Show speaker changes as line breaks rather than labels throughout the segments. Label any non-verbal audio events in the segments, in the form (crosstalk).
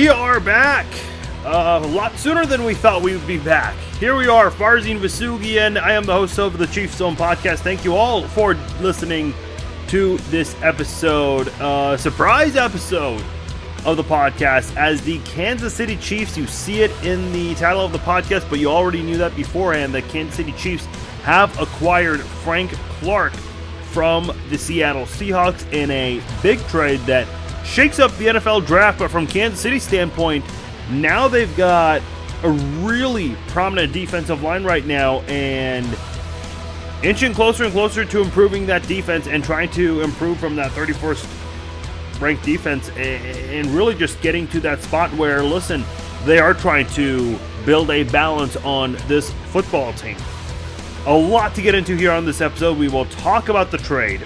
We are back. Uh, a lot sooner than we thought we would be back. Here we are, Farzin Vousoughian. I am the host of the Chiefs Zone podcast. Thank you all for listening to this episode, uh, surprise episode of the podcast. As the Kansas City Chiefs, you see it in the title of the podcast, but you already knew that beforehand. The Kansas City Chiefs have acquired Frank Clark from the Seattle Seahawks in a big trade that shakes up the NFL draft, but from Kansas City standpoint, now they've got a really prominent defensive line right now and inching closer and closer to improving that defense and trying to improve from that 31st ranked defense and really just getting to that spot where listen they are trying to build a balance on this football team. A lot to get into here on this episode. We will talk about the trade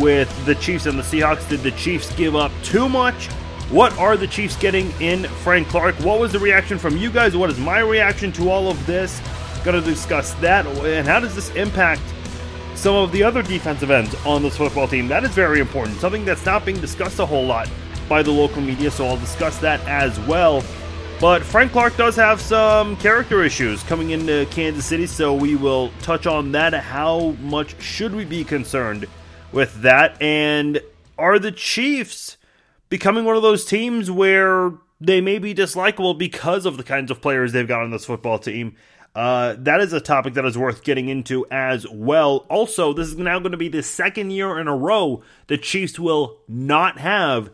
with the Chiefs and the Seahawks. Did the Chiefs give up too much? What are the Chiefs getting in Frank Clark? What was the reaction from you guys? What is my reaction to all of this? Going to discuss that. And how does this impact some of the other defensive ends on this football team? That is very important. Something that's not being discussed a whole lot by the local media, so I'll discuss that as well. But Frank Clark does have some character issues coming into Kansas City, so we will touch on that. How much should we be concerned with that. And are the Chiefs becoming one of those teams where they may be dislikable because of the kinds of players they've got on this football team? Uh, that is a topic that is worth getting into as well. Also, this is now going to be the second year in a row the Chiefs will not have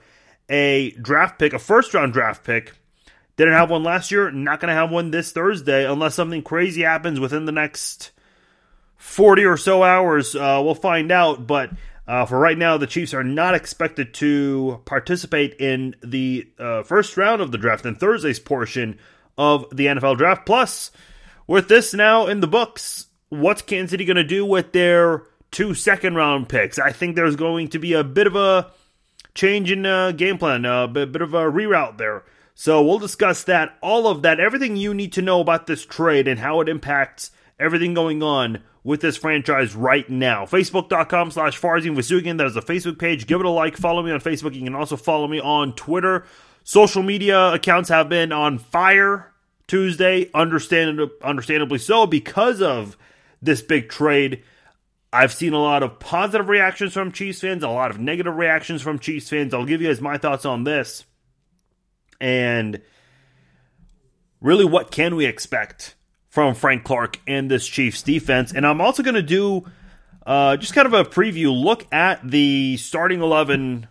a draft pick, a first round draft pick. Didn't have one last year, not going to have one this Thursday unless something crazy happens within the next 40 or so hours. Uh, we'll find out. But uh, for right now, the Chiefs are not expected to participate in the uh, first round of the draft and Thursday's portion of the NFL draft. Plus, with this now in the books, what's Kansas City going to do with their two second round picks? I think there's going to be a bit of a change in uh, game plan, a bit, bit of a reroute there. So we'll discuss that, all of that, everything you need to know about this trade and how it impacts everything going on with this franchise right now. Facebook.com slash Farzin Vousoughian. That is the Facebook page. Give it a like. Follow me on Facebook. You can also follow me on Twitter. Social media accounts have been on fire Tuesday, understandably, understandably so, because of this big trade. I've seen a lot of positive reactions from Chiefs fans, a lot of negative reactions from Chiefs fans. I'll give you guys my thoughts on this. And really, what can we expect from Frank Clark and this Chiefs defense. And I'm also going to do uh, just kind of a preview look at the starting 11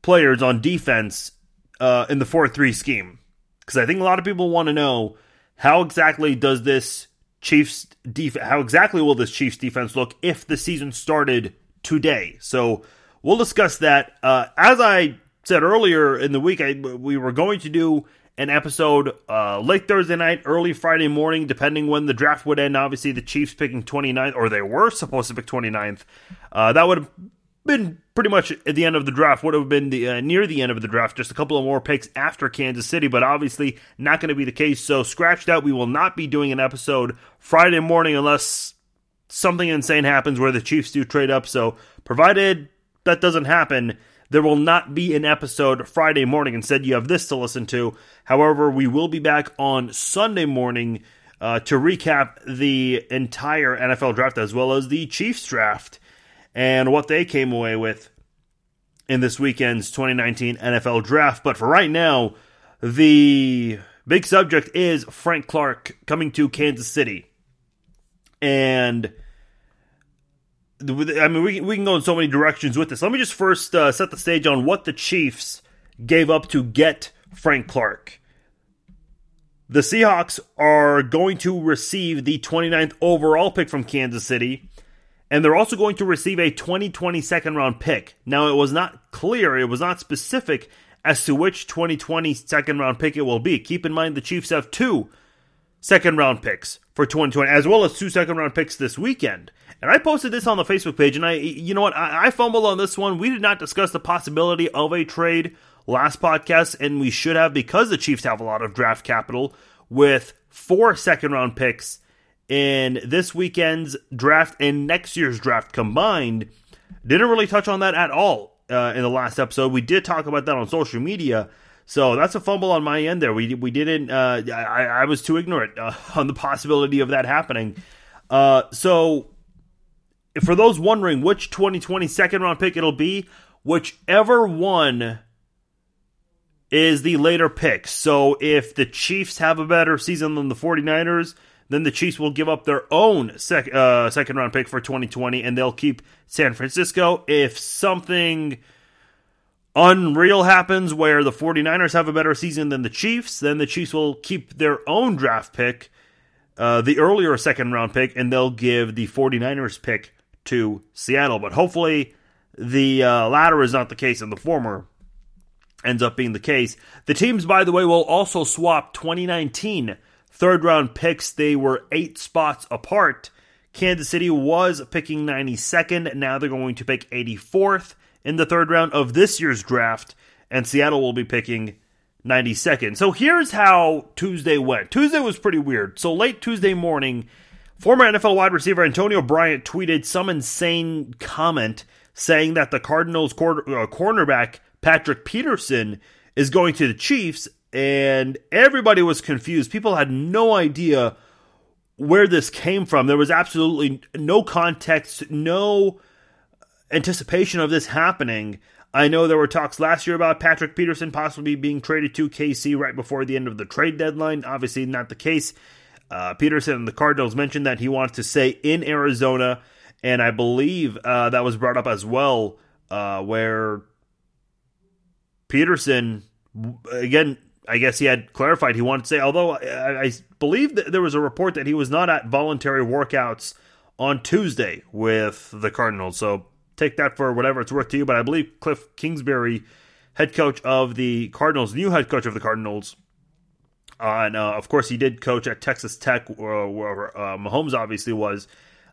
players on defense uh, in the 4 3 scheme. Because I think a lot of people want to know how exactly does this Chiefs defense, how exactly will this Chiefs defense look if the season started today? So we'll discuss that. Uh, as I said earlier in the week, I, we were going to do an episode uh, late Thursday night, early Friday morning, depending when the draft would end. Obviously, the Chiefs picking 29th, or they were supposed to pick 29th. Uh, that would have been pretty much at the end of the draft, would have been the uh, near the end of the draft, just a couple of more picks after Kansas City, but obviously not going to be the case. So, scratched out, we will not be doing an episode Friday morning unless something insane happens where the Chiefs do trade up. So, provided that doesn't happen, there will not be an episode Friday morning. Instead, you have this to listen to. However, we will be back on Sunday morning uh, to recap the entire NFL draft as well as the Chiefs draft and what they came away with in this weekend's 2019 NFL draft. But for right now, the big subject is Frank Clark coming to Kansas City. And I mean, we, we can go in so many directions with this. Let me just first uh, set the stage on what the Chiefs gave up to get Frank Clark. The Seahawks are going to receive the 29th overall pick from Kansas City, and they're also going to receive a 2020 second round pick. Now, it was not clear, it was not specific as to which 2020 second round pick it will be. Keep in mind the Chiefs have two second round picks for 2020, as well as two second round picks this weekend. And I posted this on the Facebook page, and I, you know what, I, I fumbled on this one. We did not discuss the possibility of a trade last podcast, and we should have because the Chiefs have a lot of draft capital with four second round picks in this weekend's draft and next year's draft combined. Didn't really touch on that at all uh, in the last episode. We did talk about that on social media. So that's a fumble on my end there. We we didn't. Uh, I, I was too ignorant uh, (laughs) on the possibility of that happening. Uh, so for those wondering which 2020 second round pick it'll be, whichever one is the later pick. So if the Chiefs have a better season than the 49ers, then the Chiefs will give up their own sec- uh, second round pick for 2020 and they'll keep San Francisco. If something unreal happens where the 49ers have a better season than the Chiefs, then the Chiefs will keep their own draft pick, uh, the earlier second round pick, and they'll give the 49ers pick to Seattle. But hopefully the uh, latter is not the case and the former ends up being the case. The teams, by the way, will also swap 2019 third round picks. They were eight spots apart. Kansas City was picking 92nd. Now they're going to pick 84th in the third round of this year's draft, and Seattle will be picking 92nd. So here's how Tuesday went. Tuesday was pretty weird. So late Tuesday morning, former NFL wide receiver Antonio Bryant tweeted some insane comment saying that the Cardinals quarter, uh, cornerback Patrick Peterson is going to the Chiefs, and everybody was confused. People had no idea where this came from. There was absolutely no context, no anticipation of this happening. I know there were talks last year about Patrick Peterson possibly being traded to KC right before the end of the trade deadline. Obviously, not the case. Uh, Peterson and the Cardinals mentioned that he wants to stay in Arizona, and I believe uh, that was brought up as well, uh, where Peterson, again, I guess he had clarified he wanted to say, although I, I believe that there was a report that he was not at voluntary workouts on Tuesday with the Cardinals. So take that for whatever it's worth to you. But I believe Cliff Kingsbury, head coach of the Cardinals, new head coach of the Cardinals, and uh, of course he did coach at Texas Tech, where, where uh, Mahomes obviously was.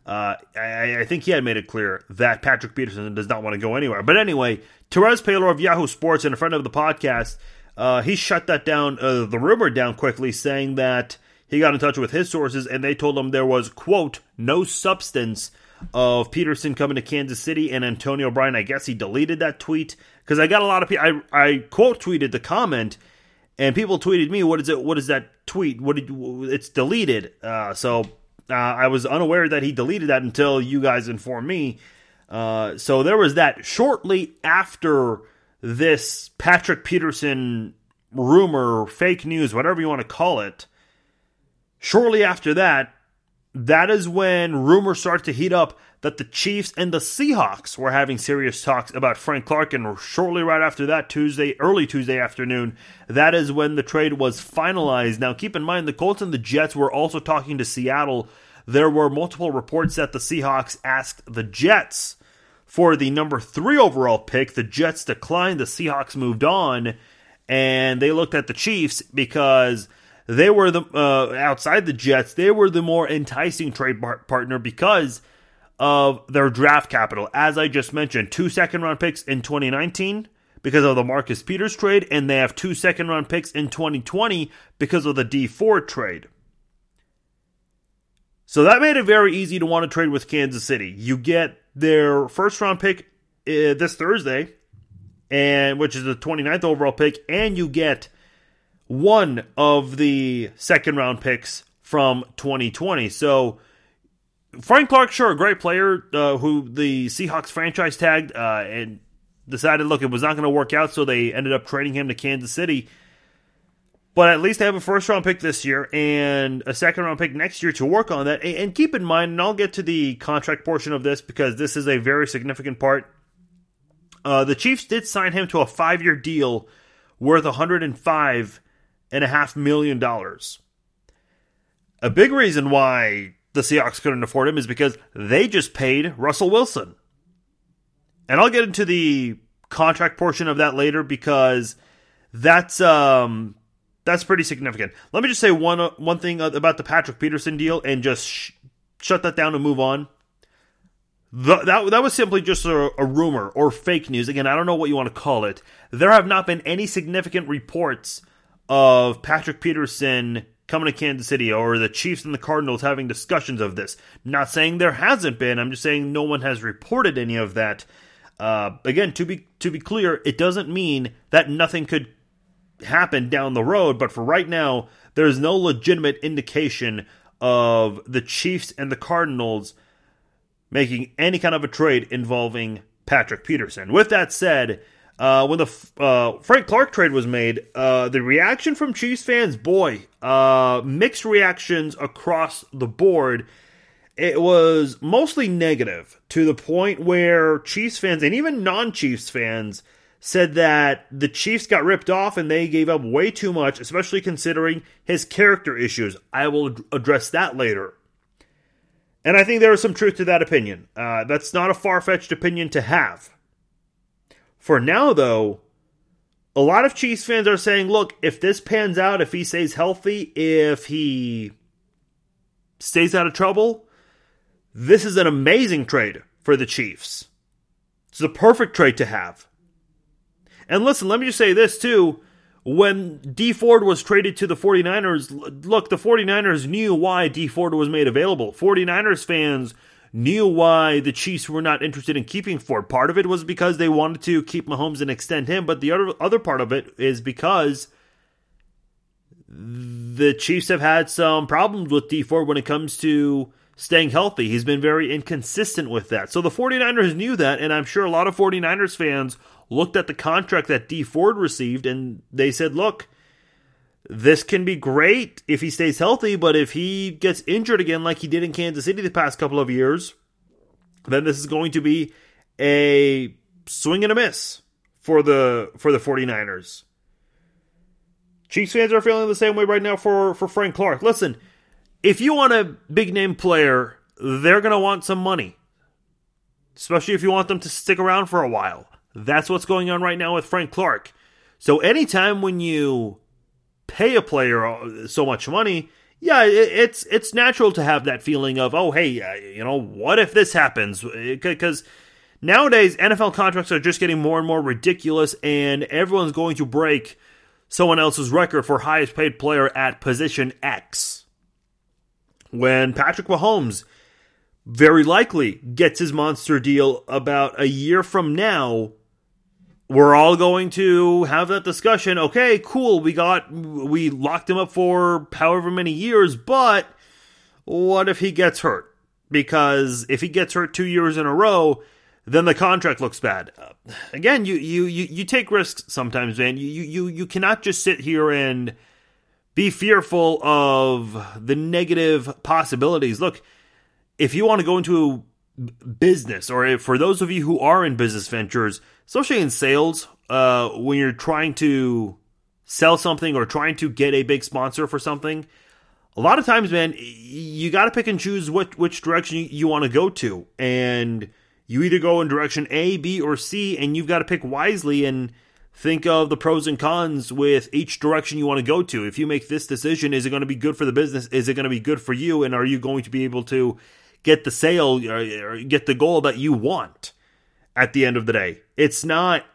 Uh, I, I, think he had made it clear that Patrick Peterson does not want to go anywhere. But anyway, Terez Paylor of Yahoo Sports and a friend of the podcast, uh, he shut that down, uh, the rumor down quickly, saying that he got in touch with his sources and they told him there was, quote, no substance of Peterson coming to Kansas City and Antonio Bryant. I guess he deleted that tweet because I got a lot of people. I, I quote tweeted the comment and people tweeted me, "What is it? What is that tweet? What did it's deleted?" Uh, so uh, I was unaware that he deleted that until you guys informed me. Uh, so there was that. Shortly after this Patrick Peterson rumor, fake news, whatever you want to call it, shortly after that, that is when rumors start to heat up that the Chiefs and the Seahawks were having serious talks about Frank Clark, and shortly right after that, Tuesday, early Tuesday afternoon, that is when the trade was finalized. Now, keep in mind, the Colts and the Jets were also talking to Seattle. There were multiple reports that the Seahawks asked the Jets for the number three overall pick. The Jets declined, the Seahawks moved on, and they looked at the Chiefs because they were the uh, outside the Jets. They were the more enticing trade partner because of their draft capital. As I just mentioned, two second round picks in 2019 because of the Marcus Peters trade, and they have two second round picks in 2020 because of the Dee Ford trade. So that made it very easy to want to trade with Kansas City. You get their first round pick uh, this Thursday, and which is the 29th overall pick, and you get one of the second round picks from 2020. So Frank Clark, sure, a great player uh, who the Seahawks franchise tagged uh, and decided, look, it was not going to work out, so they ended up trading him to Kansas City. But at least they have a first round pick this year and a second round pick next year to work on that. And keep in mind, and I'll get to the contract portion of this because this is a very significant part. Uh, the Chiefs did sign him to a five year deal worth $105.5 million. A big reason why the Seahawks couldn't afford him is because they just paid Russell Wilson. And I'll get into the contract portion of that later because that's um that's pretty significant. Let me just say one one thing about the Patrick Peterson deal and just sh- shut that down and move on. The, that that was simply just a, a rumor or fake news. Again, I don't know what you want to call it. There have not been any significant reports of Patrick Peterson coming to Kansas City or the Chiefs and the Cardinals having discussions of this. Not saying there hasn't been. I'm just saying no one has reported any of that. Uh, again, to be to be clear, it doesn't mean that nothing could happen down the road, but for right now, there's no legitimate indication of the Chiefs and the Cardinals making any kind of a trade involving Patrick Peterson. With that said, uh, when the uh, Frank Clark trade was made, uh, the reaction from Chiefs fans, boy, uh, mixed reactions across the board. It was mostly negative to the point where Chiefs fans and even non Chiefs fans said that the Chiefs got ripped off and they gave up way too much, especially considering his character issues. I will address that later. And I think there is some truth to that opinion. Uh, that's not a far fetched opinion to have. For now, though, a lot of Chiefs fans are saying, look, if this pans out, if he stays healthy, if he stays out of trouble, this is an amazing trade for the Chiefs. It's the perfect trade to have. And listen, let me just say this too when Dee Ford was traded to the 49ers, look, the 49ers knew why Dee Ford was made available. 49ers fans knew why the Chiefs were not interested in keeping Ford. Part of it was because they wanted to keep Mahomes and extend him, but the other other part of it is because the Chiefs have had some problems with Dee Ford when it comes to staying healthy. He's been very inconsistent with that. So the 49ers knew that, and I'm sure a lot of 49ers fans looked at the contract that Dee Ford received and they said, look, this can be great if he stays healthy, but if he gets injured again like he did in Kansas City the past couple of years, then this is going to be a swing and a miss for the for the 49ers. Chiefs fans are feeling the same way right now for, for Frank Clark. Listen, if you want a big name player, they're going to want some money. Especially if you want them to stick around for a while. That's what's going on right now with Frank Clark. So anytime when you pay a player so much money, yeah, it's it's natural to have that feeling of, oh, hey, uh, you know, what if this happens? Because nowadays NFL contracts are just getting more and more ridiculous, and everyone's going to break someone else's record for highest paid player at position X. When Patrick Mahomes very likely gets his monster deal about a year from now, we're all going to have that discussion. Okay, cool. We got, we locked him up for however many years, but what if he gets hurt? Because if he gets hurt two years in a row, then the contract looks bad. again, you, you, you, you take risks sometimes, man. You, you, you cannot just sit here and be fearful of the negative possibilities. Look, if you want to go into business, or for those of you who are in business ventures, especially in sales, uh, when you're trying to sell something or trying to get a big sponsor for something, a lot of times, man, you got to pick and choose what which direction you, you want to go to, and you either go in direction A, B, or C, and you've got to pick wisely and think of the pros and cons with each direction you want to go to. If you make this decision, is it going to be good for the business? Is it going to be good for you? And are you going to be able to get the sale or get the goal that you want at the end of the day. It's not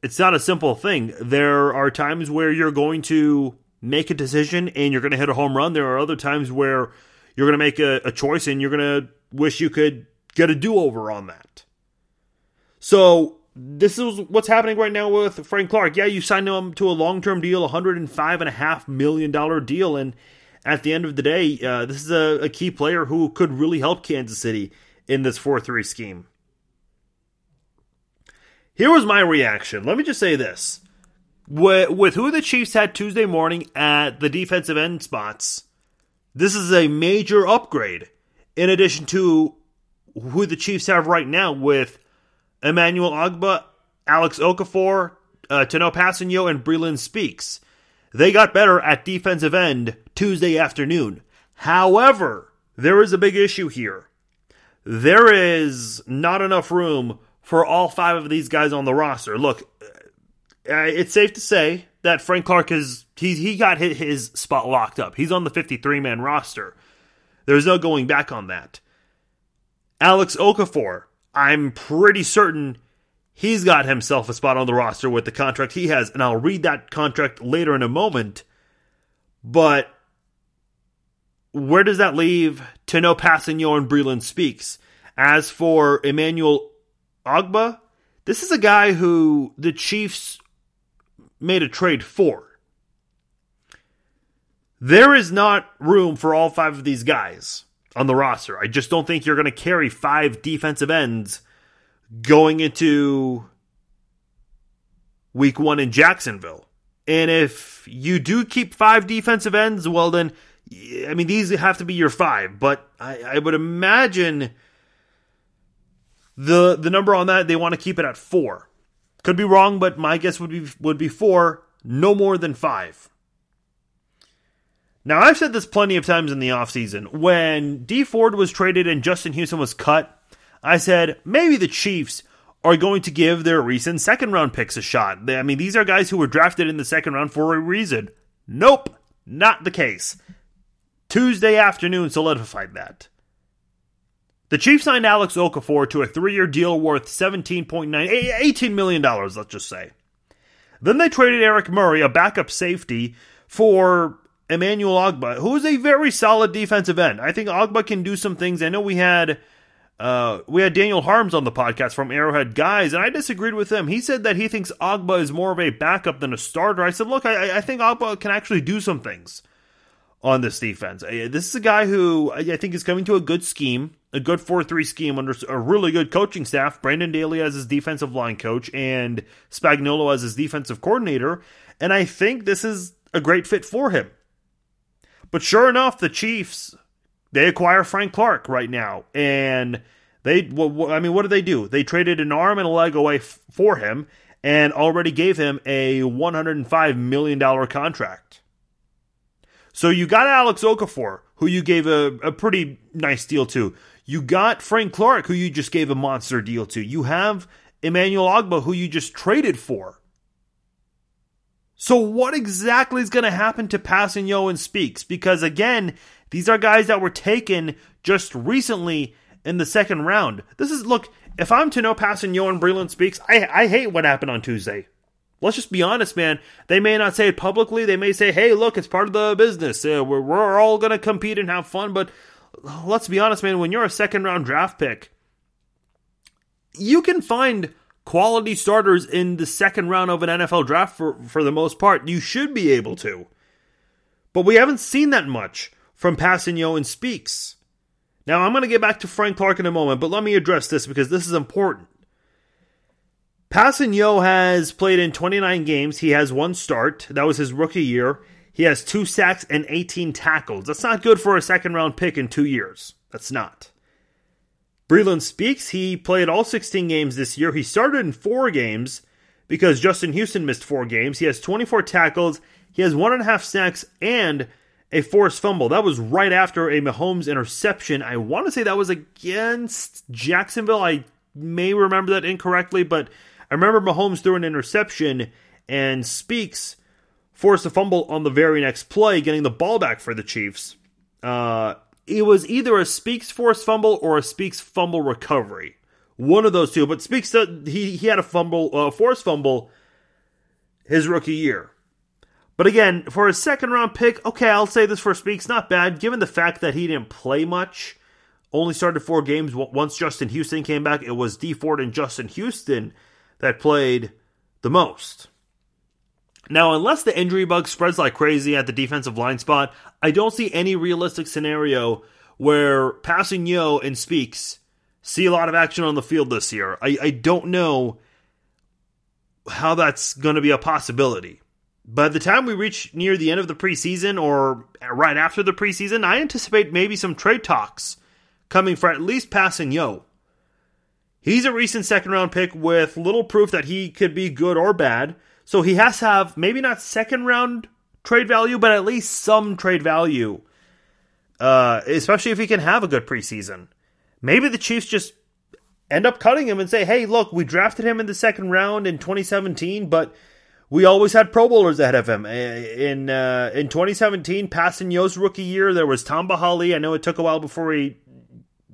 it's not a simple thing. There are times where you're going to make a decision and you're going to hit a home run. There are other times where you're going to make a, a choice and you're going to wish you could get a do-over on that. So, this is what's happening right now with Frank Clark. Yeah, you signed him to a long-term deal, $105.5 million deal, and at the end of the day, uh, this is a, a, key player who could really help Kansas City in this 4 3 scheme. Here was my reaction. Let me just say this. With, with who the Chiefs had Tuesday morning at the defensive end spots, this is a major upgrade in addition to who the Chiefs have right now with Emmanuel Ogbah, Alex Okafor, uh, Tanoh Kpassagnon, and Breeland Speaks. They got better at defensive end Tuesday afternoon. However, there is a big issue here. There is not enough room for all five of these guys on the roster. Look, uh, it's safe to say that Frank Clark is he he got his spot locked up. He's on the 53 man roster. There's no going back on that. Alex Okafor, I'm pretty certain he's got himself a spot on the roster with the contract he has, and I'll read that contract later in a moment. But where does that leave Tanoh Kpassagnon and Breeland Speaks? As for Emmanuel Ogbah, this is a guy who the Chiefs made a trade for. There is not room for all five of these guys on the roster. I just don't think you're going to carry five defensive ends going into week one in Jacksonville. And if you do keep five defensive ends, well, then, I mean, these have to be your five. But I, I would imagine the the number on that they want to keep it at four. Could be wrong, but my guess would be would be four, no more than five. Now I've said this plenty of times in the offseason. When Dee Ford was traded and Justin Houston was cut, I said maybe the Chiefs are going to give their recent second round picks a shot. I mean, these are guys who were drafted in the second round for a reason. Nope, not the case. Tuesday afternoon solidified that. The Chiefs signed Alex Okafor to a three year deal worth $17.9, $18 million, let's just say. Then they traded Eric Murray, a backup safety, for Emmanuel Ogbah, who is a very solid defensive end. I think Ogbah can do some things. I know we had uh, we had Daniel Harms on the podcast from Arrowhead Guys, and I disagreed with him. He said that he thinks Ogbah is more of a backup than a starter. I said, look, I, I think Ogbah can actually do some things on this defense. Uh, this is a guy who I think is coming to a good scheme, a good 4 3 scheme under a really good coaching staff. Brendan Daly as his defensive line coach and Spagnuolo as his defensive coordinator. And I think this is a great fit for him. But sure enough, the Chiefs, they acquire Frank Clark right now. And they, I mean, what did they do? They traded an arm and a leg away for him and already gave him a $105 million contract. So you got Alex Okafor, who you gave a, a pretty nice deal to. You got Frank Clark, who you just gave a monster deal to. You have Emmanuel Ogbah, who you just traded for. So what exactly is going to happen to Kpassagnon and Speaks? Because again, these are guys that were taken just recently in the second round. This is look, if I'm Tanoh Kpassagnon and Breeland Speaks, I I hate what happened on Tuesday. Let's just be honest, man. They may not say it publicly. They may say, hey, look, it's part of the business. Uh, we're, we're all going to compete and have fun. But let's be honest, man. When you're a second round draft pick, you can find quality starters in the second round of an NFL draft for, for the most part. You should be able to. But we haven't seen that much from Kpassagnon and Speaks. Now, I'm going to get back to Frank Clark in a moment, but let me address this because this is important. Kpassagnon has played in 29 games. He has one start. That was his rookie year. He has two sacks and 18 tackles. That's not good for a second round pick in two years. That's not. Breeland Speaks. He played all 16 games this year. He started in four games because Justin Houston missed four games. He has 24 tackles. He has one and a half sacks and a forced fumble. That was right after a Mahomes interception. I want to say that was against Jacksonville. I may remember that incorrectly, but I remember Mahomes threw an interception and Speaks forced a fumble on the very next play, getting the ball back for the Chiefs. Uh, it was either a Speaks forced fumble or a Speaks fumble recovery. One of those two. But Speaks, he, he had a fumble, uh, forced fumble his rookie year. But again, for a second round pick, okay, I'll say this for Speaks, not bad, given the fact that he didn't play much. Only started four games once Justin Houston came back. It was Dee Ford and Justin Houston that played the most. Now, unless the injury bug spreads like crazy at the defensive line spot, I don't see any realistic scenario where Kpassagnon and Speaks see a lot of action on the field this year. I, I don't know how that's going to be a possibility. By the time we reach near the end of the preseason or right after the preseason, I anticipate maybe some trade talks coming for at least Kpassagnon. He's a recent second round pick with little proof that he could be good or bad. So he has to have maybe not second round trade value, but at least some trade value. Uh, especially if he can have a good preseason. Maybe the Chiefs just end up cutting him and say, hey, look, we drafted him in the second round in 2017, but we always had Pro Bowlers ahead of him. In uh, in 2017, Kpassagnon's rookie year, there was Tamba Hali. I know it took a while before he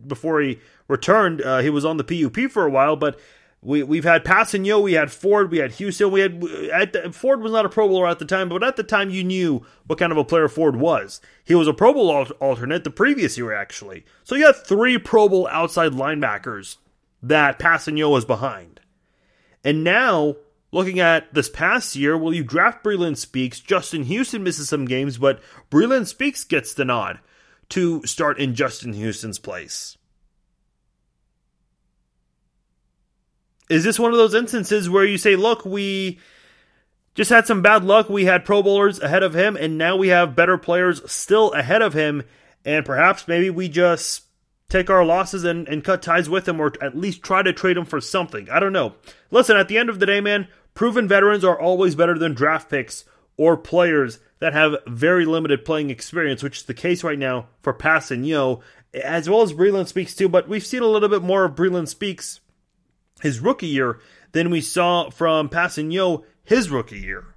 before he returned. Uh, he was on the PUP for a while, but we we've had Kpassagnon, we had Ford, we had Houston, we had the, Ford was not a Pro Bowler at the time, but at the time you knew what kind of a player Ford was. He was a Pro Bowl alternate the previous year actually. So you had three Pro Bowl outside linebackers that Kpassagnon was behind, and now looking at this past year, well, you draft Breeland Speaks. Justin Houston misses some games, but Breeland Speaks gets the nod to start in Justin Houston's place. Is this one of those instances where you say, look, we just had some bad luck. We had Pro Bowlers ahead of him, and now we have better players still ahead of him, and perhaps maybe we just take our losses and, and cut ties with him, or at least try to trade him for something. I don't know. Listen, at the end of the day, man, proven veterans are always better than draft picks or players that have very limited playing experience, which is the case right now for Kpassagnon, as well as Breeland Speaks too. But we've seen a little bit more of Breeland Speaks his rookie year than we saw from Kpassagnon his rookie year.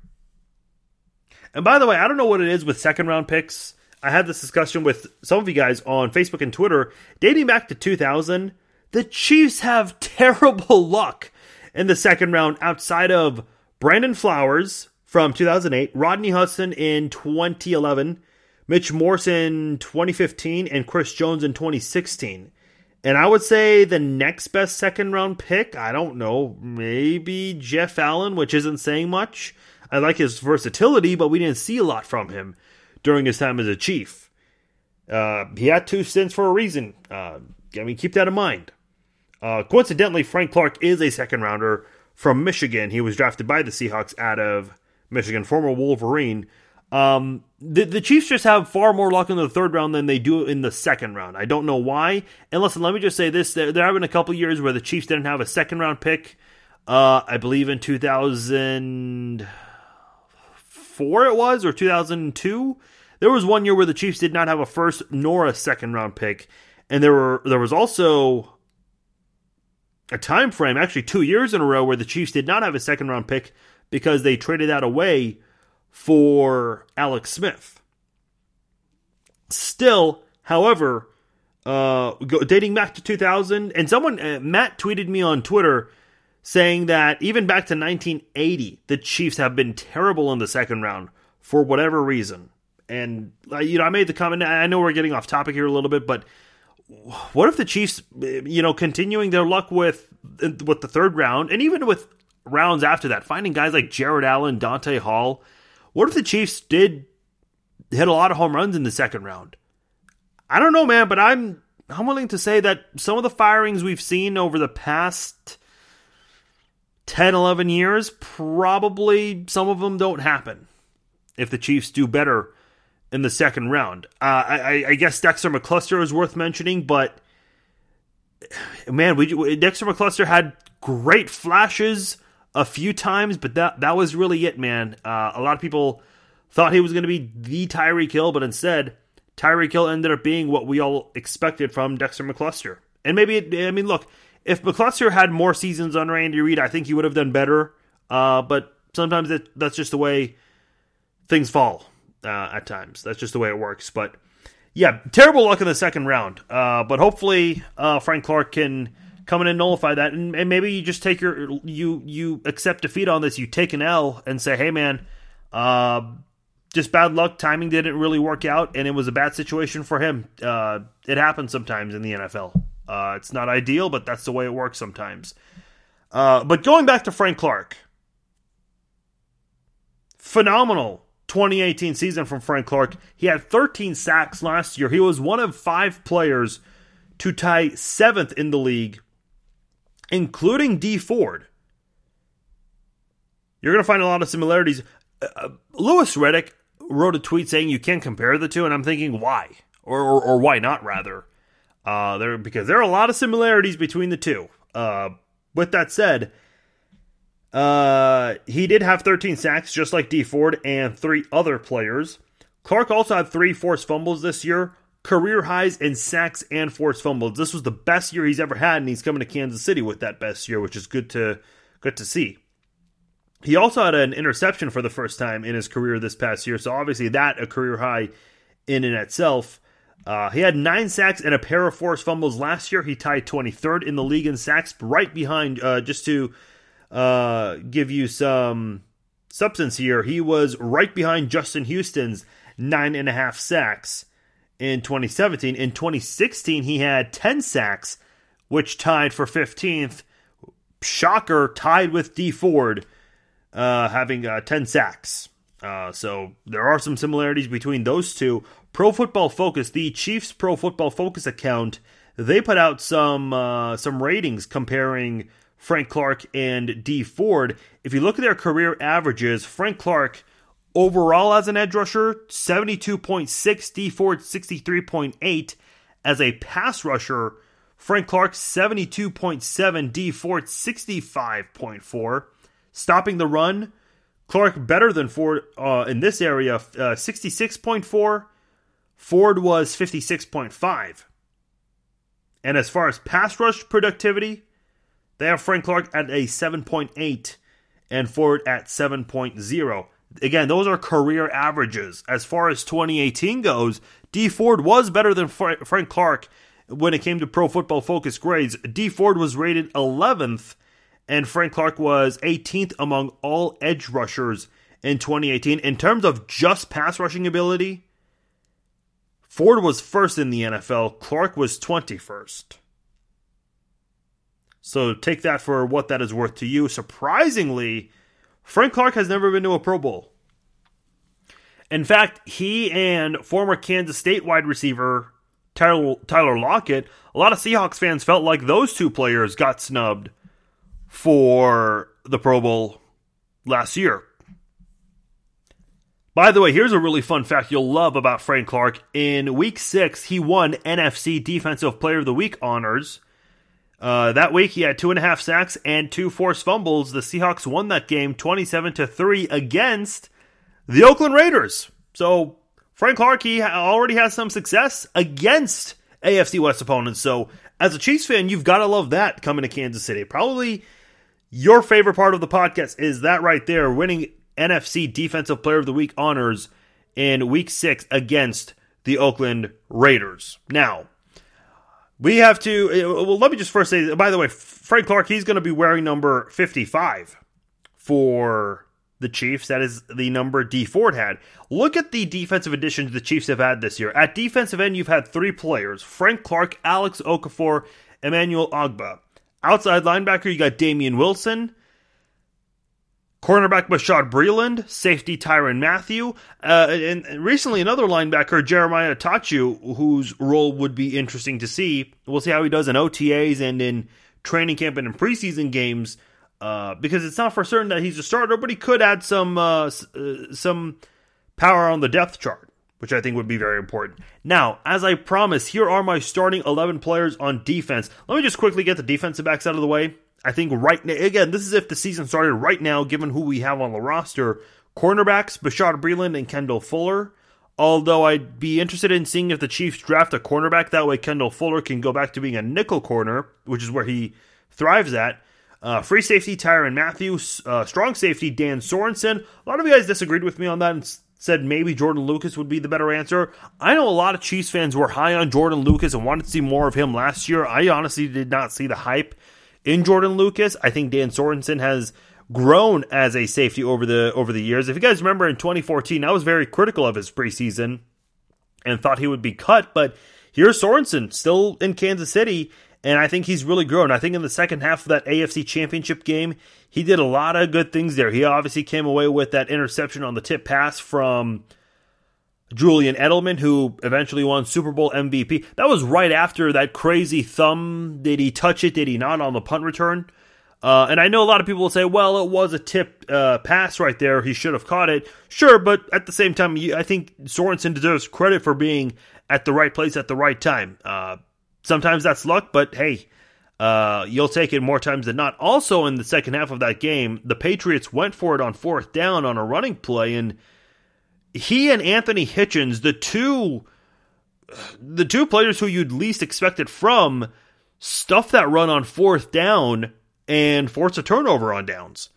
And by the way, I don't know what it is with second round picks. I had this discussion with some of you guys on Facebook and Twitter dating back to 2000. The Chiefs have (laughs) terrible luck in the second round outside of Brandon Flowers from 2008, Rodney Hudson in 2011, Mitch Morse in 2015, and Chris Jones in 2016. And I would say the next best second round pick, I don't know, maybe Jeff Allen, which isn't saying much. I like his versatility, but we didn't see a lot from him during his time as a Chief. Uh, he had two stints for a reason. Uh, I mean, keep that in mind. Uh, coincidentally, Frank Clark is a second rounder from Michigan. He was drafted by the Seahawks out of Michigan, former Wolverine. Um, the, the Chiefs just have far more luck in the third round than they do in the second round. I don't know why. And listen, let me just say this: there, there have been a couple years where the Chiefs didn't have a second round pick. Uh, I believe in 2004 it was or 2002. There was one year where the Chiefs did not have a first nor a second round pick, and there were there was also a time frame, actually two years in a row, where the Chiefs did not have a second round pick because they traded that away for Alex Smith. Still, however, uh, go, dating back to 2000, and someone, uh, Matt tweeted me on Twitter saying that even back to 1980, the Chiefs have been terrible in the second round for whatever reason. And, uh, you know, I made the comment, I know we're getting off topic here a little bit, but what if the Chiefs, you know, continuing their luck with with the third round and even with rounds after that, finding guys like Jared Allen, Dante Hall, what if the Chiefs did hit a lot of home runs in the second round? I don't know, man, but I'm I'm willing to say that some of the firings we've seen over the past 10, 11 years, probably some of them don't happen if the Chiefs do better in the second round. Uh, I, I, guess Dexter McCluster is worth mentioning, but man, we Dexter McCluster had great flashes a few times, but that that was really it, man. Uh, a lot of people thought he was going to be the Tyreek Hill, but instead, Tyreek Hill ended up being what we all expected from Dexter McCluster. And maybe, it, I mean, look, if McCluster had more seasons under Andy Reid, I think he would have done better. Uh, but sometimes that's just the way things fall uh, at times. That's just the way it works. But yeah, terrible luck in the second round. Uh, but hopefully, uh, Frank Clark can come in and nullify that, and, and, maybe you just take your you you accept defeat on this. You take an L and say, hey man, uh, just bad luck. Timing didn't really work out, and it was a bad situation for him. Uh, it happens sometimes in the NFL. Uh, it's not ideal, but that's the way it works sometimes. Uh, but going back to Frank Clark, phenomenal 2018 season from Frank Clark. He had 13 sacks last year. He was one of five players to tie seventh in the league including Dee Ford, you're going to find a lot of similarities. Uh, uh, Louis Riddick wrote a tweet saying you can't compare the two, and I'm thinking why, or or, or why not rather, uh, there because there are a lot of similarities between the two. Uh, with that said, uh, he did have 13 sacks, just like Dee Ford and three other players. Clark also had three forced fumbles this year, career highs in sacks and forced fumbles. This was the best year he's ever had, and he's coming to Kansas City with that best year, which is good to good to see. He also had an interception for the first time in his career this past year, so obviously that a career high in and itself. Uh, he had nine sacks and a pair of forced fumbles last year. He tied 23rd in the league in sacks, right behind. Uh, just to uh, give you some substance here, he was right behind Justin Houston's nine and a half sacks in 2017. In 2016, he had 10 sacks, which tied for 15th. Shocker, tied with Dee Ford uh, having uh, 10 sacks. Uh, so there are some similarities between those two. Pro Football Focus, the Chiefs Pro Football Focus account, they put out some uh, some ratings comparing Frank Clark and Dee Ford. If you look at their career averages, Frank Clark overall as an edge rusher 72.6, Dee Ford 63.8 as a pass rusher. Frank Clark 72.7, Dee Ford 65.4. Stopping the run, Clark better than Ford uh, in this area, uh, 66.4. Ford was 56.5. And as far as pass rush productivity, they have Frank Clark at a 7.8 and Ford at 7.0. Again, those are career averages. As far as 2018 goes, Dee Ford was better than Frank Clark when it came to Pro Football Focus grades. Dee Ford was rated 11th, and Frank Clark was 18th among all edge rushers in 2018. In terms of just pass rushing ability, Ford was first in the NFL, Clark was 21st. So take that for what that is worth to you. Surprisingly, Frank Clark has never been to a Pro Bowl. In fact, he and former Kansas State wide receiver Tyler, Lockett, a lot of Seahawks fans felt like those two players got snubbed for the Pro Bowl last year. By the way, here's a really fun fact you'll love about Frank Clark. In week six, he won NFC Defensive Player of the Week honors. Uh, that week, he had two and a half sacks and two forced fumbles. The Seahawks won that game 27 to 3 against the Oakland Raiders. So Frank Clark he already has some success against AFC West opponents. So as a Chiefs fan, you've got to love that coming to Kansas City. Probably your favorite part of the podcast is that right there, winning NFC Defensive Player of the Week honors in Week Six against the Oakland Raiders. Now. We have to. Uh, well, let me just first say. By the way, Frank Clark, he's going to be wearing number fifty-five for the Chiefs. That is the number Dee Ford had. Look at the defensive additions the Chiefs have had this year. At defensive end, you've had three players Frank Clark, Alex Okafor, Emmanuel Ogbah. Outside linebacker, you got Damien Wilson. Cornerback Bashaud Breeland, safety Tyrann Mathieu, uh, and recently another linebacker Jeremiah Attaochu, whose role would be interesting to see. We'll see how he does in OTAs and in training camp and in preseason games. Uh, because it's not for certain that he's a starter, but he could add some uh, uh, some power on the depth chart, which I think would be very important. Now, as I promised, here are my starting eleven players on defense. Let me just quickly get the defensive backs out of the way. I think right now, again, this is if the season started right now, given who we have on the roster. Cornerbacks, Bashaud Breeland and Kendall Fuller. Although I'd be interested in seeing if the Chiefs draft a cornerback. That way, Kendall Fuller can go back to being a nickel corner, which is where he thrives at. Uh, free safety Tyrann Mathieu, uh, strong safety Dan Sorensen. A lot of you guys disagreed with me on that and said maybe Jordan Lucas would be the better answer. I know a lot of Chiefs fans were high on Jordan Lucas and wanted to see more of him last year. I honestly did not see the hype in Jordan Lucas. I think Dan Sorensen has grown as a safety over the over the years. If you guys remember in 2014, I was very critical of his preseason and thought he would be cut, but here's Sorensen still in Kansas City and I think he's really grown. I think in the second half of that AFC Championship game, he did a lot of good things there. He obviously came away with that interception on the tip pass from Julian Edelman, who eventually won Super Bowl MVP. That was right after that crazy thumb. Did he touch it? Did he not on the punt return? Uh, and I know a lot of people will say, well, it was a tip uh, pass right there. He should have caught it. Sure, but at the same time, I think Sorensen deserves credit for being at the right place at the right time. Uh, Sometimes that's luck, but hey, uh, you'll take it more times than not. Also, in the second half of that game, the Patriots went for it on fourth down on a running play, and he and Anthony Hitchens, the two, the two players who you'd least expect it from, stuff that run on fourth down and force a turnover on downs.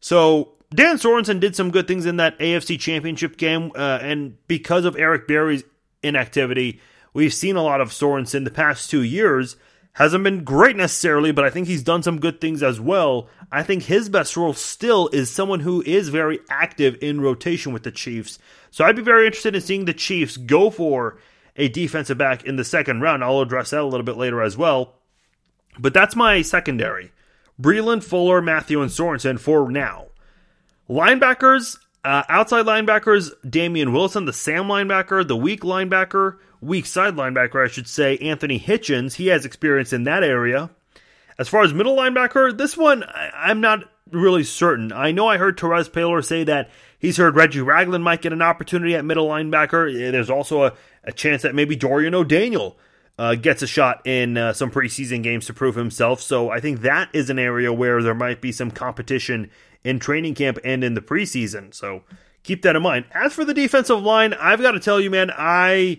So Dan Sorensen did some good things in that AFC Championship game, uh, and because of Eric Berry's inactivity, we've seen a lot of Sorensen the past two years. Hasn't been great necessarily, but I think he's done some good things as well. I think his best role still is someone who is very active in rotation with the Chiefs. So I'd be very interested in seeing the Chiefs go for a defensive back in the second round. I'll address that a little bit later as well. But that's my secondary. Breeland, Fuller, Mathieu, and Sorensen for now. Linebackers, uh, outside linebackers, Damien Wilson, the Sam linebacker, the weak linebacker, weak side linebacker, I should say, Anthony Hitchens. He has experience in that area. As far as middle linebacker, this one, I, am not really certain. I know I heard Terez Paylor say that he's heard Reggie Ragland might get an opportunity at middle linebacker. There's also a, a chance that maybe Dorian O'Daniel uh, gets a shot in uh, some preseason games to prove himself. So I think that is an area where there might be some competition in training camp and in the preseason. So keep that in mind. As for the defensive line, I've got to tell you, man, I.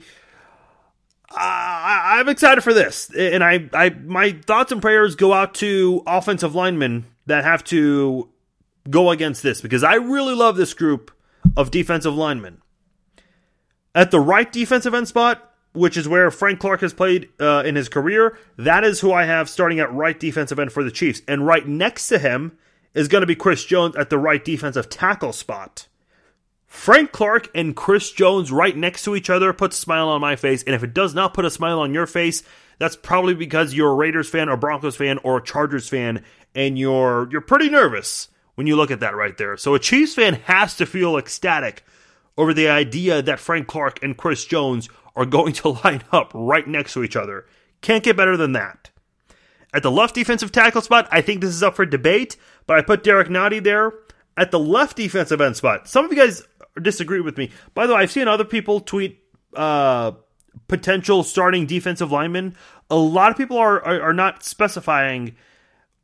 I, I'm excited for this, and I, I, my thoughts and prayers go out to offensive linemen that have to go against this because I really love this group of defensive linemen. At the right defensive end spot, which is where Frank Clark has played uh, in his career, that is who I have starting at right defensive end for the Chiefs. And right next to him is going to be Chris Jones at the right defensive tackle spot. Frank Clark and Chris Jones right next to each other puts a smile on my face. And if it does not put a smile on your face, that's probably because you're a Raiders fan or Broncos fan or Chargers fan and you're you're pretty nervous when you look at that right there. So a Chiefs fan has to feel ecstatic over the idea that Frank Clark and Chris Jones are going to (laughs) line up right next to each other. Can't get better than that. At the left defensive tackle spot, I think this is up for debate, but I put Derek Nnadi there. At the left defensive end spot, some of you guys disagree with me. By the way, I've seen other people tweet uh, potential starting defensive linemen. A lot of people are, are, are not specifying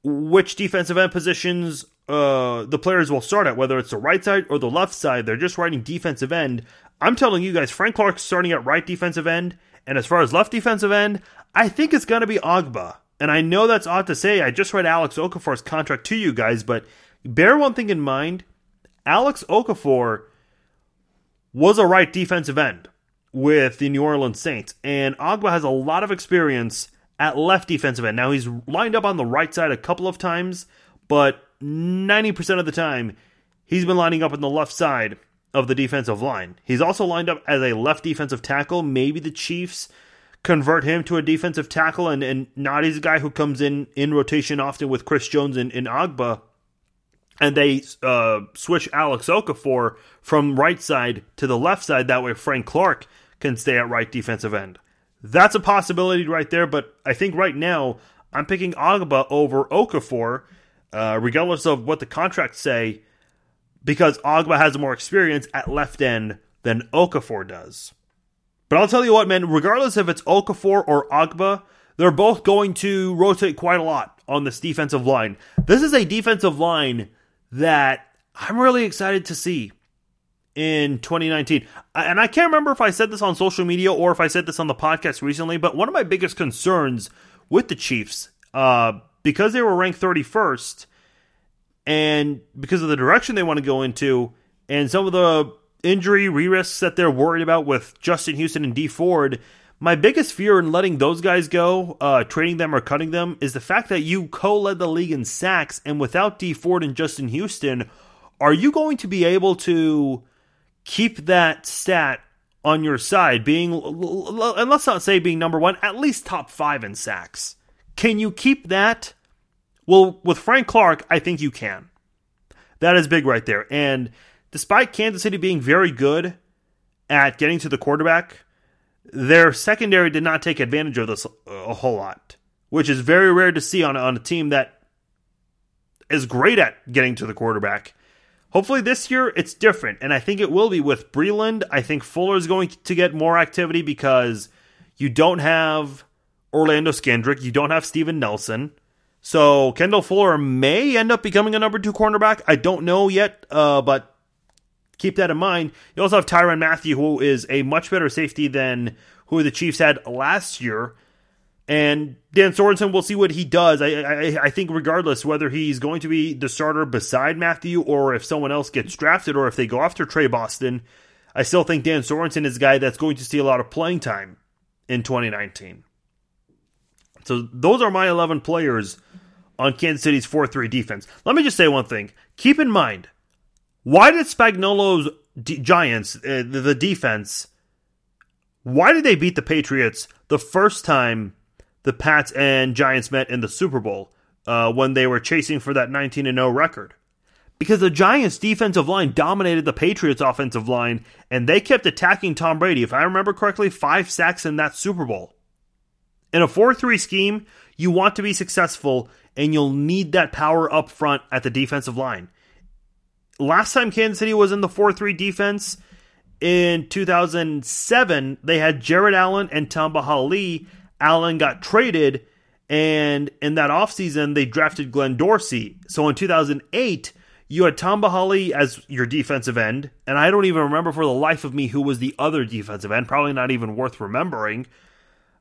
which defensive end positions uh, the players will start at, whether it's the right side or the left side. They're just writing defensive end. I'm telling you guys, Frank Clark's starting at right defensive end. And as far as left defensive end, I think it's going to be Ogbah. And I know that's odd to say. I just read Alex Okafor's contract to you guys, but bear one thing in mind. Alex Okafor was a right defensive end with the New Orleans Saints, and Ogbah has a lot of experience at left defensive end. Now he's lined up on the right side a couple of times, but 90% of the time he's been lining up on the left side of the defensive line. He's also lined up as a left defensive tackle. Maybe the Chiefs convert him to a defensive tackle and, and Nnadi's a guy who comes in in rotation often with Chris Jones and, and Ogbah. And they uh, switch Alex Okafor from right side to the left side. That way Frank Clark can stay at right defensive end. That's a possibility right there, but I think right now I'm picking Ogbah over Okafor, uh, regardless of what the contracts say, because Ogbah has more experience at left end than Okafor does. But I'll tell you what, man, regardless if it's Okafor or Ogbah, they're both going to rotate quite a lot on this defensive line. This is a defensive line that I'm really excited to see in 2019. And I can't remember if I said this on social media or if I said this on the podcast recently, but one of my biggest concerns with the Chiefs, uh, because they were ranked 31st, and because of the direction they want to go into, and some of the injury re risks that they're worried about with Justin Houston and Dee Ford, my biggest fear in letting those guys go, uh, trading them or cutting them, is the fact that you co led the league in sacks, and without Dee Ford and Justin Houston, are you going to be able to keep that stat on your side, being, and let's not say being number one, at least top five in sacks. Can you keep that? Well, with Frank Clark, I think you can. That is big right there. And despite Kansas City being very good at getting to the quarterback, their secondary did not take advantage of this a whole lot, which is very rare to see on, on a team that is great at getting to the quarterback Hopefully this year it's different, and I think it will be with Breeland. I think Fuller is going to get more activity because you don't have Orlando Scandrick, you don't have Steven Nelson. So Kendall Fuller may end up becoming a number two cornerback. I don't know yet, uh, but keep that in mind. You also have Tyrann Mathieu, who is a much better safety than who the Chiefs had last year. And Dan Sorensen, we'll see what he does. I, I, I think regardless whether he's going to be the starter beside Mathieu or if someone else gets drafted or if they go after Tre Boston, I still think Dan Sorensen is a guy that's going to see a lot of playing time in 2019. So those are my 11 players on Kansas City's 4-3 defense. Let me just say one thing. Keep in mind, why did Spagnuolo's D- Giants, uh, the, defense, why did they beat the Patriots the first time the Pats and Giants met in the Super Bowl uh, when they were chasing for that 19 0 record. because the Giants' defensive line dominated the Patriots' offensive line, and they kept attacking Tom Brady. If I remember correctly, five sacks in that Super Bowl. In a 4 3 scheme, you want to be successful, and you'll need that power up front at the defensive line. Last time Kansas City was in the 4 3 defense in 2007, they had Jared Allen and Tamba Hali. Allen got traded, and in that offseason, they drafted Glenn Dorsey. So in 2008, you had Tamba Hali as your defensive end, and I don't even remember for the life of me who was the other defensive end. Probably not even worth remembering.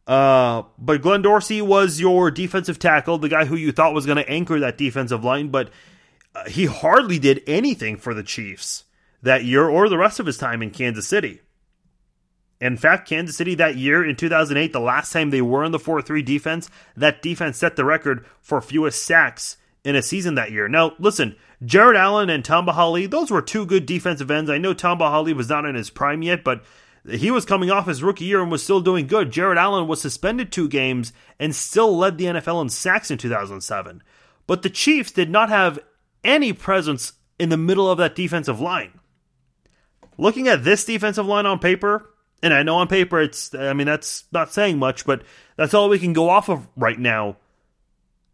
Uh, but Glenn Dorsey was your defensive tackle, the guy who you thought was going to anchor that defensive line, but uh, he hardly did anything for the Chiefs that year or the rest of his time in Kansas City. In fact, Kansas City that year in 2008, the last time they were in the 4 3 defense, that defense set the record for fewest sacks in a season that year. Now, listen, Jared Allen and Tamba Hali, those were two good defensive ends. I know Tamba Hali was not in his prime yet, but he was coming off his rookie year and was still doing good. Jared Allen was suspended two games and still led the NFL in sacks in 2007. But the Chiefs did not have any presence in the middle of that defensive line. Looking at this defensive line on paper, and I know on paper it's, I mean, that's not saying much, but that's all we can go off of right now.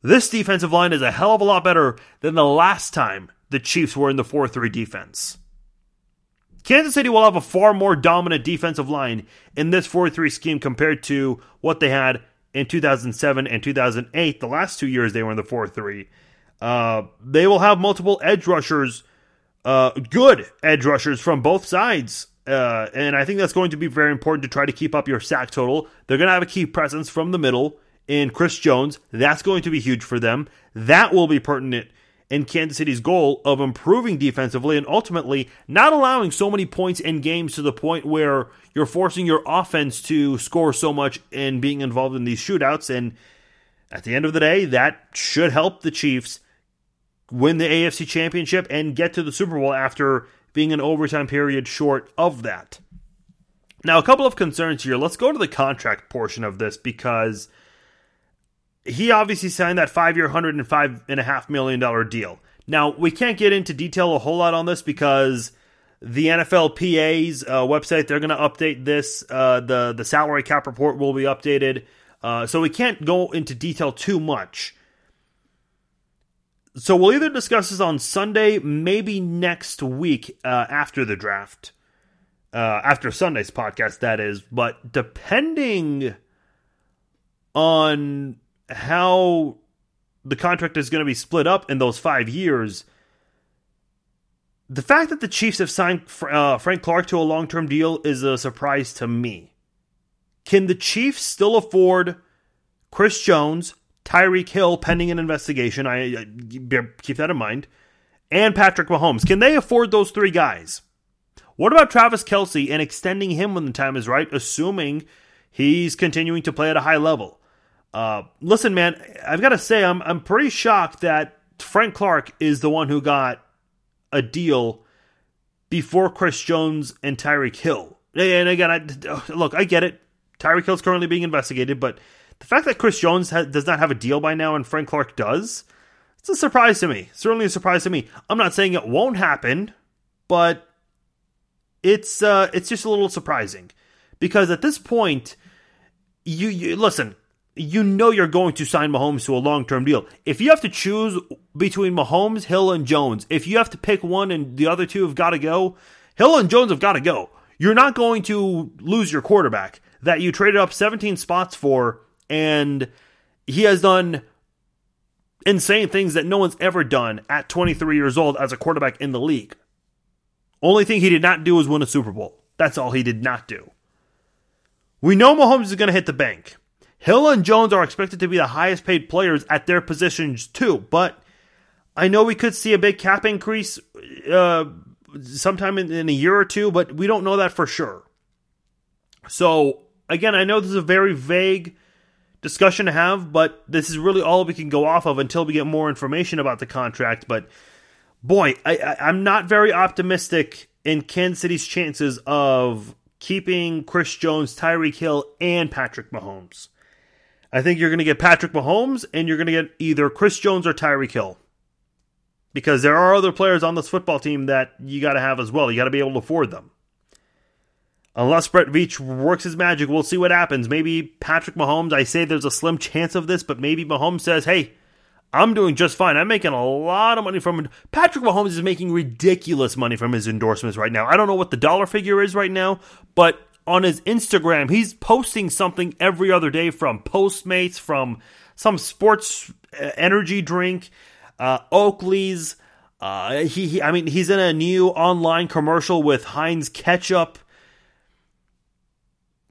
This defensive line is a hell of a lot better than the last time the Chiefs were in the 4 3 defense. Kansas City will have a far more dominant defensive line in this 4 3 scheme compared to what they had in 2007 and 2008, the last two years they were in the 4 3. Uh, they will have multiple edge rushers, uh, good edge rushers from both sides. Uh, and I think that's going to be very important to try to keep up your sack total. They're going to have a key presence from the middle in Chris Jones. That's going to be huge for them. That will be pertinent in Kansas City's goal of improving defensively and ultimately not allowing so many points in games to the point where you're forcing your offense to score so much and being involved in these shootouts. And at the end of the day, that should help the Chiefs win the AFC Championship and get to the Super Bowl after being an overtime period short of that. Now, a couple of concerns here. Let's go to the contract portion of this because he obviously signed that five year, $105.5 million deal. Now, we can't get into detail a whole lot on this because the NFLPA's uh, website, they're going to update this. Uh, the, the salary cap report will be updated. Uh, so we can't go into detail too much. So we'll either discuss this on Sunday, maybe next week uh, after the draft. Uh, after Sunday's podcast, that is. But depending on how the contract is going to be split up in those five years. The fact that the Chiefs have signed uh, Frank Clark to a long term deal is a surprise to me. Can the Chiefs still afford Chris Jones, Tyreek Hill pending an investigation? I, I keep that in mind, and Patrick Mahomes. Can they afford those three guys? What about Travis Kelce and extending him when the time is right, assuming he's continuing to play at a high level? Uh, listen, man, I've got to say, I'm I'm pretty shocked that Frank Clark is the one who got a deal before Chris Jones and Tyreek Hill. And again, I, look, I get it. Tyreek Hill's currently being investigated, but the fact that Chris Jones ha- does not have a deal by now and Frank Clark does, it's a surprise to me. Certainly a surprise to me. I'm not saying it won't happen, but it's uh, it's just a little surprising because at this point, you, you listen you know you're going to sign Mahomes to a long term deal. If you have to choose between Mahomes, Hill, and Jones, if you have to pick one and the other two have got to go, Hill and Jones have got to go. You're not going to lose your quarterback that you traded up 17 spots for, and he has done insane things that no one's ever done at 23 years old as a quarterback in the league. Only thing he did not do was win a Super Bowl. That's all he did not do. We know Mahomes is going to hit the bank. Hill and Jones are expected to be the highest paid players at their positions too, but I know we could see a big cap increase uh, sometime in, in a year or two, but we don't know that for sure. So again, I know this is a very vague discussion to have, but this is really all we can go off of until we get more information about the contract. But boy, I, am not very optimistic in Kansas City's chances of keeping Chris Jones, Tyreek Hill, and Patrick Mahomes. I think you're going to get Patrick Mahomes and you're going to get either Chris Jones or Tyreek Hill. because there are other players on this football team that you got to have as well. You got to be able to afford them. Unless Brett Veach works his magic, we'll see what happens. Maybe Patrick Mahomes, I say there's a slim chance of this, but maybe Mahomes says, hey, I'm doing just fine. I'm making a lot of money from Patrick Mahomes is making ridiculous money from his endorsements right now. I don't know what the dollar figure is right now, but on his Instagram, he's posting something every other day from Postmates, from some sports uh, energy drink, uh, Oakley's. Uh, he, he, I mean, he's in a new online commercial with Heinz ketchup.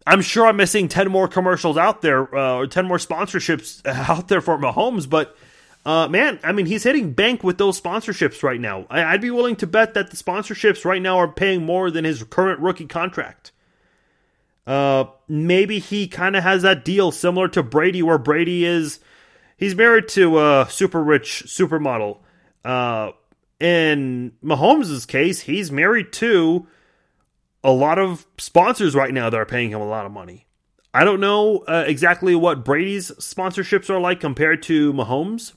I'm sure I'm missing 10 more commercials out there, uh, or 10 more sponsorships (laughs) out there for Mahomes, but uh, man, I mean, he's hitting bank with those sponsorships right now. I, would be willing to bet that the sponsorships right now are paying more than his current rookie contract. Uh, maybe he kind of has that deal similar to Brady, where Brady is he's married to a super rich supermodel. Uh, in Mahomes' case, he's married to a lot of sponsors right now that are paying him a lot of money. I don't know uh, exactly what Brady's sponsorships are like compared to Mahomes,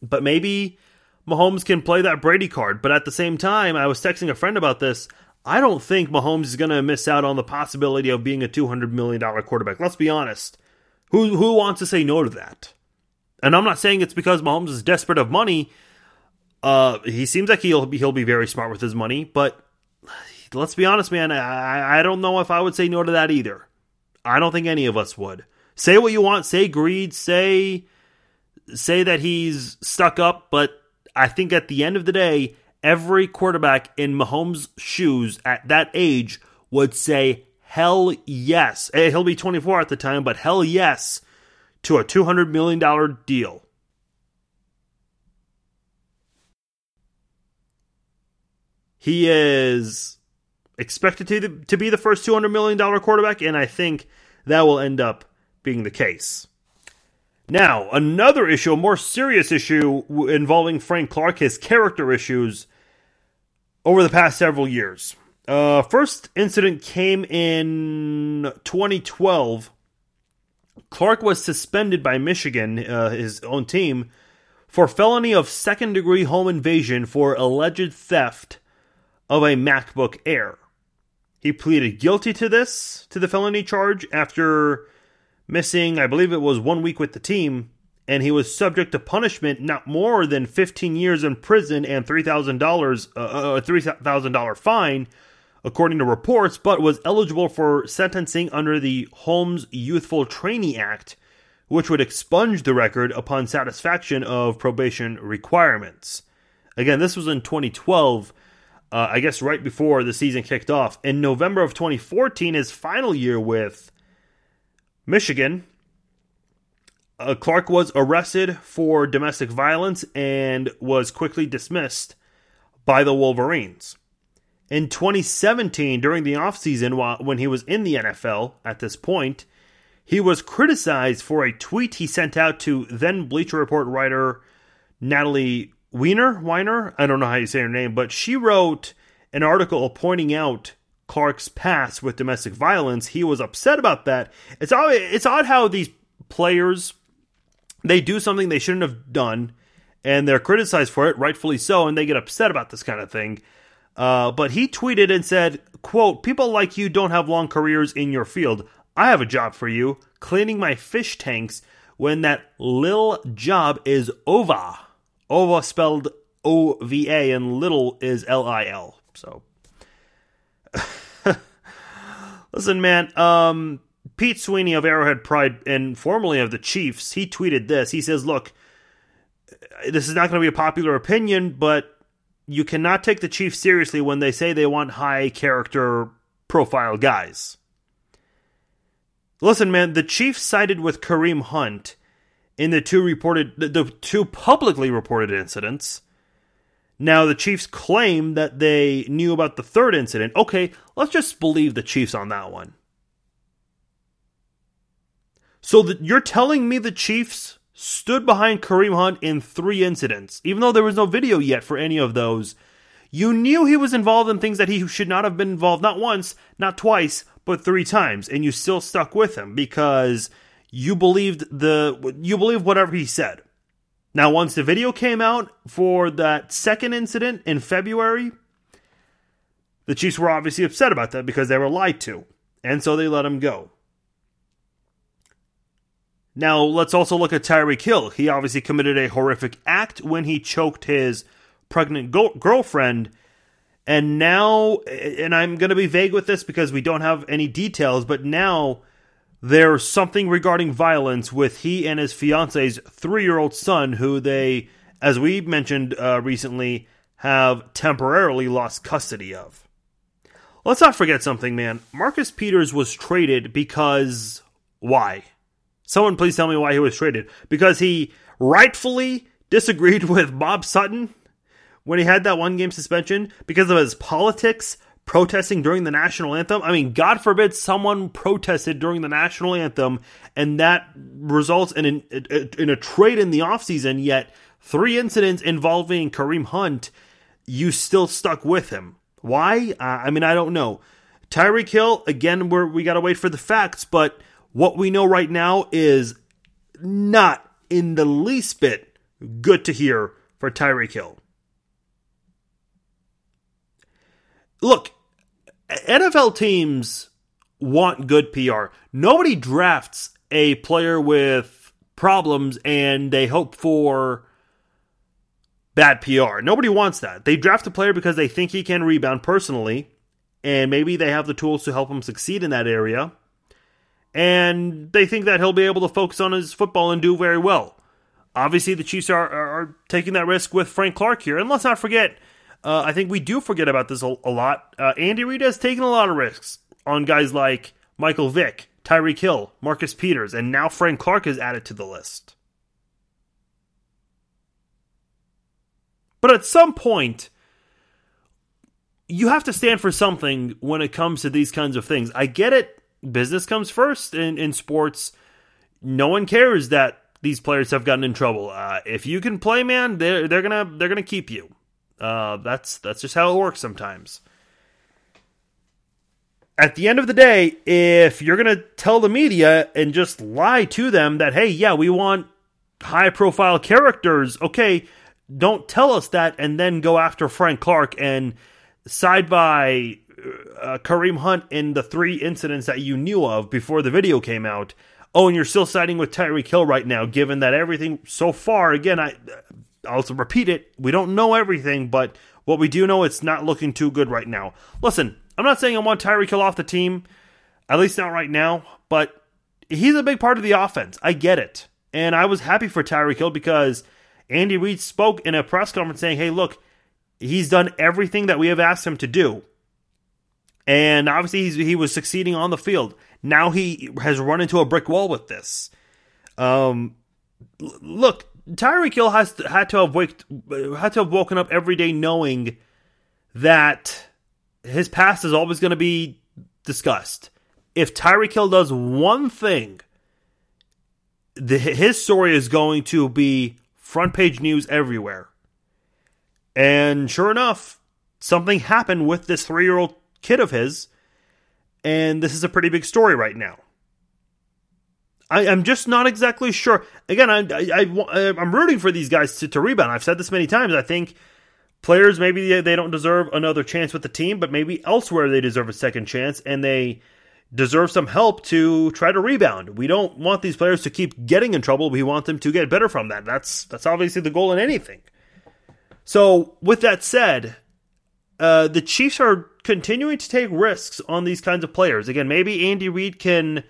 but maybe Mahomes can play that Brady card. But at the same time, I was texting a friend about this. I don't think Mahomes is going to miss out on the possibility of being a $200 million quarterback. Let's be honest. Who, who wants to say no to that? And I'm not saying it's because Mahomes is desperate of money. Uh, he seems like he'll be, he'll be very smart with his money, but let's be honest, man. I, I don't know if I would say no to that either. I don't think any of us would. Say what you want. Say greed. Say say that he's stuck up, but I think at the end of the day, every quarterback in Mahomes' shoes at that age would say hell yes. Eh, he'll be 24 at the time, but hell yes to a $200 million deal. He is expected to, to be the first $200 million quarterback, and I think that will end up being the case. Now, another issue, a more serious issue involving Frank Clark, his character issues over the past several years. Uh, first incident came in 2012. Clark was suspended by Michigan, uh, his own team, for felony of second degree home invasion for alleged theft of a MacBook Air. He pleaded guilty to this, to the felony charge, after missing, I believe it was one week with the team, and he was subject to punishment not more than 15 years in prison and $3,000 uh, uh, a $3,000 fine, according to reports, but was eligible for sentencing under the Holmes Youthful Trainee Act, which would expunge the record upon satisfaction of probation requirements. Again, this was in 2012 uh, I guess right before the season kicked off. In November of 2014, his final year with Michigan, uh, Clark was arrested for domestic violence and was quickly dismissed by the Wolverines. In 2017, during the offseason, when he was in the NFL at this point, he was criticized for a tweet he sent out to then Bleacher Report writer Natalie Weiner, Weiner, I don't know how you say her name, but she wrote an article pointing out Clark's past with domestic violence. He was upset about that. It's odd, it's odd how these players they do something they shouldn't have done, and they're criticized for it, rightfully so, and they get upset about this kind of thing. Uh, but he tweeted and said, "quote People like you don't have long careers in your field. I have a job for you, cleaning my fish tanks when that lil job is over." Ova spelled O V A and little is L I L. So (laughs) listen, man. Um, Pete Sweeney of Arrowhead Pride and formerly of the Chiefs, he tweeted this. He says, "Look, this is not going to be a popular opinion, but you cannot take the Chiefs seriously when they say they want high character profile guys." Listen, man, the Chiefs sided with Kareem Hunt in the two reported the two publicly reported incidents. Now the Chiefs claim that they knew about the third incident. Okay, let's just believe the Chiefs on that one. So that you're telling me the Chiefs stood behind Kareem Hunt in three incidents, even though there was no video yet for any of those. You knew he was involved in things that he should not have been involved, not once, not twice, but three times, and you still stuck with him because you believed the you believe whatever he said. Now, once the video came out for that second incident in February, the Chiefs were obviously upset about that because they were lied to, and so they let him go. Now, let's also look at Tyreek Hill. He obviously committed a horrific act when he choked his pregnant go- girlfriend. And now, and I'm going to be vague with this because we don't have any details, but now there's something regarding violence with he and his fiance's three year old son, who they, as we mentioned uh, recently, have temporarily lost custody of. Let's not forget something, man. Marcus Peters was traded because why? Someone please tell me why he was traded. Because he rightfully disagreed (laughs) with Bob Sutton when he had that one game suspension because of his politics protesting during the national anthem. I mean, God forbid someone protested during the national anthem and that results in, an, in a trade in the offseason, yet three incidents involving Kareem Hunt, you still stuck with him. Why? Uh, I mean, I don't know. Tyreek Hill, again, we're, we got to wait for the facts, but what we know right now is not in the least bit good to hear for Tyreek Hill. Look, NFL teams want good PR. Nobody drafts a player with problems and they hope for bad PR. Nobody wants that. They draft a player because they think he can rebound personally, and maybe they have the tools to help him succeed in that area. And they think that he'll be able to focus on his football and do very well. Obviously, the Chiefs are, are, are taking that risk with Frank Clark here. And let's not forget, uh, I think we do forget about this a, a lot. Uh, Andy Reid has taken a lot of risks on guys like Michael Vick, Tyreek Hill, Marcus Peters, and now Frank Clark is added to the list. But at some point, you have to stand for something when it comes to these kinds of things. I get it. Business comes first in, in sports. No one cares that these players have gotten in trouble. Uh, if you can play, man, they're they're gonna they're gonna keep you. Uh, that's that's just how it works sometimes. At the end of the day, if you're gonna tell the media and just lie to them that hey, yeah, we want high profile characters, okay, don't tell us that and then go after Frank Clark and side by uh, Kareem Hunt in the three incidents that you knew of before the video came out. Oh, and you're still siding with Tyreek Hill right now, given that everything so far, again, I also repeat it, we don't know everything, but what we do know, it's not looking too good right now. Listen, I'm not saying I want Tyreek Hill off the team, at least not right now, but he's a big part of the offense. I get it. And I was happy for Tyreek Hill because Andy Reid spoke in a press conference saying, hey, look, he's done everything that we have asked him to do. And obviously, he was succeeding on the field. Now he has run into a brick wall with this. Um, look, Tyreek Hill has had to have waked, had to have woken up every day knowing that his past is always going to be discussed. If Tyreek Hill does one thing, the, his story is going to be front page news everywhere. And sure enough, something happened with this three year old kid of his, and this is a pretty big story right now. I, am just not exactly sure. Again, I, I, am rooting for these guys to, to rebound. I've said this many times. I think players maybe they don't deserve another chance with the team, but maybe elsewhere they deserve a second chance, and they deserve some help to try to rebound. We don't want these players to keep getting in trouble. We want them to get better from that. That's that's obviously the goal in anything. So, with that said, uh, the Chiefs are continuing to take risks on these kinds of players. Again, maybe Andy Reid can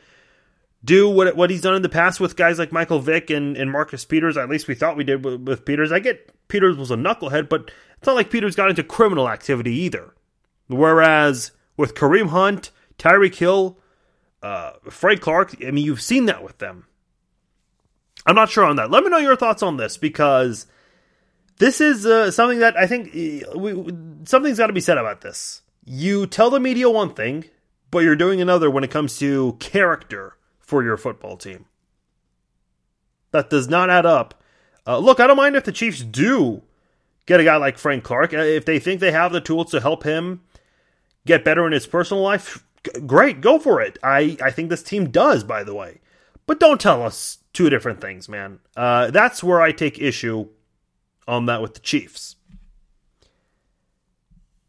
do what what he's done in the past with guys like Michael Vick and, and Marcus Peters. At least we thought we did with, with Peters. I get Peters was a knucklehead, but it's not like Peters got into criminal activity either. Whereas with Kareem Hunt Tyreek Hill, uh, Frank Clark. I mean, you've seen that with them. I'm not sure on that. Let me know your thoughts on this because this is uh, something that I think uh, we, something's got to be said about this. You tell the media one thing, but you're doing another when it comes to character for your football team. That does not add up. Uh, look, I don't mind if the Chiefs do get a guy like Frank Clark. Uh, if they think they have the tools to help him get better in his personal life, great, go for it. I, I think this team does, by the way. But don't tell us two different things, man. Uh, that's where I take issue on that with the Chiefs.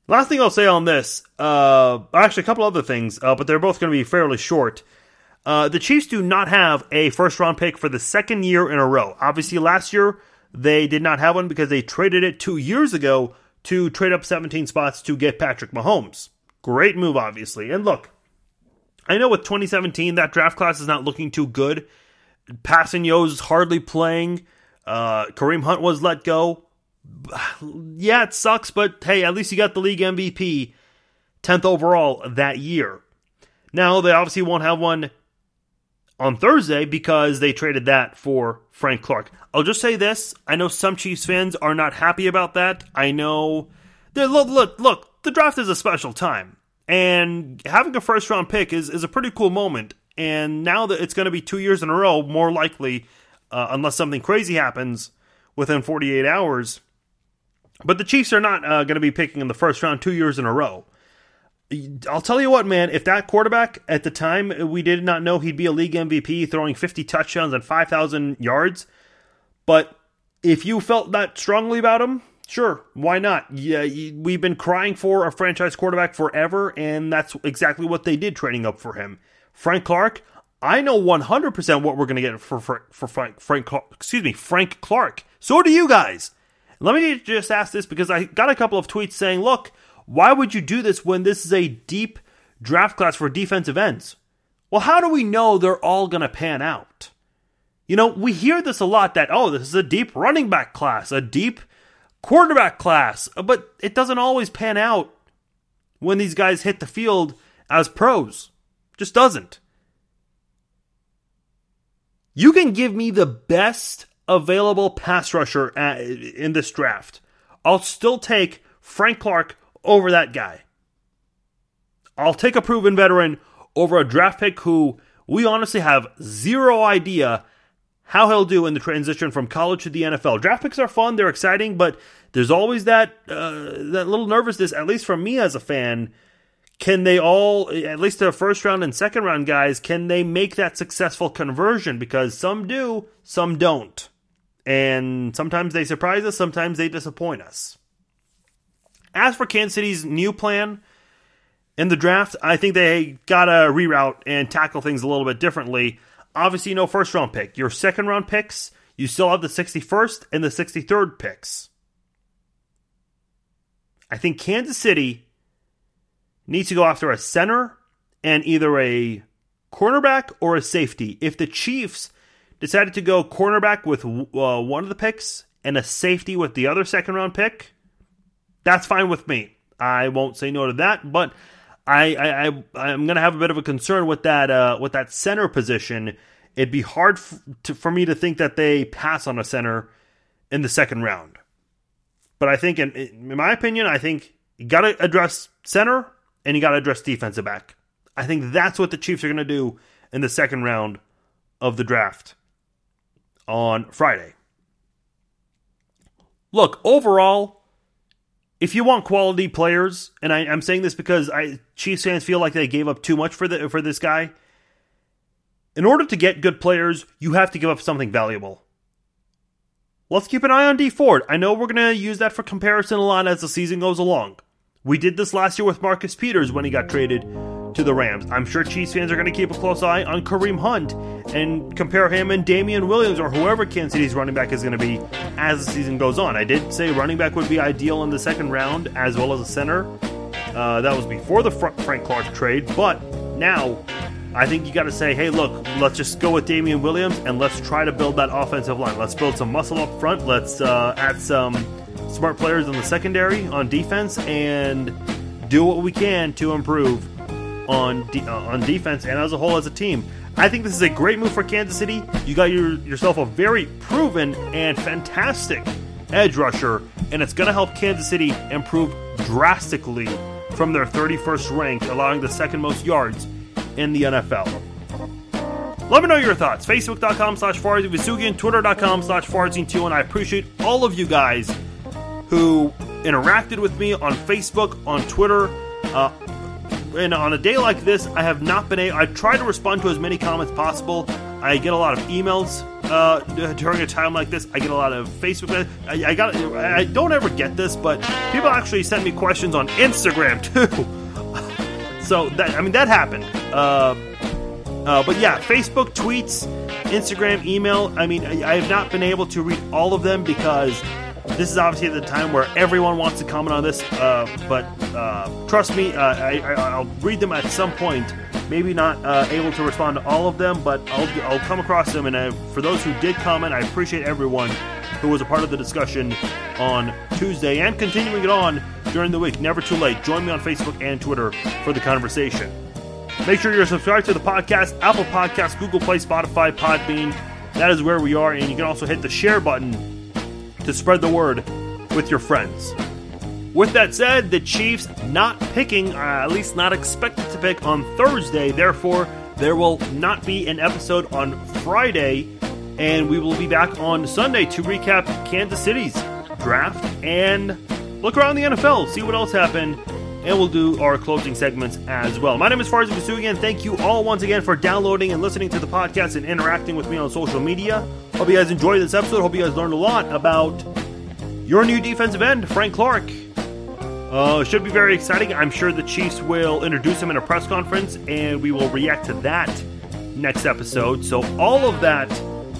Last thing I'll say on this, uh, actually, a couple other things, uh, but they're both going to be fairly short. Uh, the Chiefs do not have a first round pick for the second year in a row. Obviously, last year they did not have one because they traded it two years ago to trade up 17 spots to get Patrick Mahomes. Great move, obviously. And look, I know with 2017, that draft class is not looking too good. Kpassagnon is hardly playing. Uh, Kareem Hunt was let go. (sighs) Yeah, it sucks, but hey, at least you got the league MVP, 10th overall that year. Now, they obviously won't have one on Thursday because they traded that for Frank Clark. I'll just say this I know some Chiefs fans are not happy about that. I know. Look, look, look, the draft is a special time. And having a first round pick is, is a pretty cool moment. And now that it's going to be two years in a row, more likely, uh, unless something crazy happens within 48 hours. But the Chiefs are not uh, going to be picking in the first round two years in a row. I'll tell you what, man, if that quarterback at the time uh, we did not know he'd be a league MVP throwing 50 touchdowns and 5,000 yards, but if you felt that strongly about him, sure, why not? Yeah, we've been crying for a franchise quarterback forever, and that's exactly what they did trading up for him. Frank Clark, I know 100% what we're going to get for, for, for Frank, Frank, excuse me, Frank Clark. So do you guys. Let me just ask this because I got a couple of tweets saying, look, why would you do this when this is a deep draft class for defensive ends? Well, how do we know they're all going to pan out? You know, we hear this a lot that, oh, this is a deep running back class, a deep quarterback class, but it doesn't always pan out when these guys hit the field as pros. Just doesn't. You can give me the best available pass rusher in this draft. I'll still take Frank Clark over that guy. I'll take a proven veteran over a draft pick who we honestly have zero idea how he'll do in the transition from college to the NFL. Draft picks are fun, they're exciting, but there's always that uh, that little nervousness, at least from me as a fan. Can they all, at least the first round and second round guys, can they make that successful conversion? Because some do, some don't. And sometimes they surprise us, sometimes they disappoint us. As for Kansas City's new plan in the draft, I think they got to reroute and tackle things a little bit differently. Obviously, no first round pick. Your second round picks, you still have the 61st and the 63rd picks. I think Kansas City needs to go after a center and either a cornerback or a safety. If the Chiefs decided to go cornerback with uh, one of the picks and a safety with the other second round pick, that's fine with me. I won't say no to that, but I, I, I am gonna have a bit of a concern with that uh, with that center position. It'd be hard f- to, for me to think that they pass on a center in the second round. But I think, in, in my opinion, I think you got to address center and you got to address defensive back. I think that's what the Chiefs are going to do in the second round of the draft on Friday. Look, overall, if you want quality players, and I, am saying this because I Chiefs fans feel like they gave up too much for the for this guy. In order to get good players, you have to give up something valuable. Let's keep an eye on Dee Ford. I know we're going to use that for comparison a lot as the season goes along. We did this last year with Marcus Peters when he got traded to the Rams. I'm sure Chiefs fans are going to keep a close eye on Kareem Hunt and compare him and Damien Williams or whoever Kansas City's running back is going to be as the season goes on. I did say running back would be ideal in the second round as well as a center. Uh, that was before the Frank Clark trade, but now I think you got to say, hey, look, let's just go with Damien Williams and let's try to build that offensive line. Let's build some muscle up front. Let's uh, add some smart players in the secondary on defense and do what we can to improve on de- uh, on defense and as a whole as a team. I think this is a great move for Kansas City. You got your, yourself a very proven and fantastic edge rusher, and it's going to help Kansas City improve drastically from their 31st rank, allowing the second most yards in the NFL. Let me know your thoughts. Facebook.com slash Farzin Twitter.com slash Farzin2, and I appreciate all of you guys who interacted with me on Facebook, on Twitter. Uh, and on a day like this, I have not been able. I try to respond to as many comments possible. I get a lot of emails uh, during a time like this. I get a lot of Facebook. I, I got. I don't ever get this, but people actually send me questions on Instagram (laughs) too. so that I mean that happened. Uh, uh, but yeah, Facebook tweets, Instagram, email. I mean, I, I have not been able to read all of them because this is obviously the time where everyone wants to comment on this. Uh, but uh, trust me, uh, I, will read them at some point. Maybe not uh, able to respond to all of them, but I'll, I'll come across them. And I, for those who did comment, I appreciate everyone who was a part of the discussion on Tuesday and continuing it on during the week. Never too late. Join me on Facebook and Twitter for the conversation. Make sure you're subscribed to the podcast, Apple Podcasts, Google Play, Spotify, Podbean. That is where we are. And you can also hit the share button to spread the word with your friends. With that said, the Chiefs not picking, uh, at least not expected to pick on Thursday. Therefore, there will not be an episode on Friday. And we will be back on Sunday to recap Kansas City's draft and look around the NFL, see what else happened and we'll do our closing segments as well. My name is Farzin Vousoughian. Thank you all once again for downloading and listening to the podcast and interacting with me on social media. Hope you guys enjoyed this episode. Hope you guys learned a lot about your new defensive end, Frank Clark. Uh, should be very exciting. I'm sure the Chiefs will introduce him in a press conference, and we will react to that next episode. So, all of that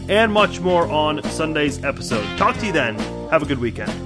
and much more on Sunday's episode. Talk to you then. Have a good weekend.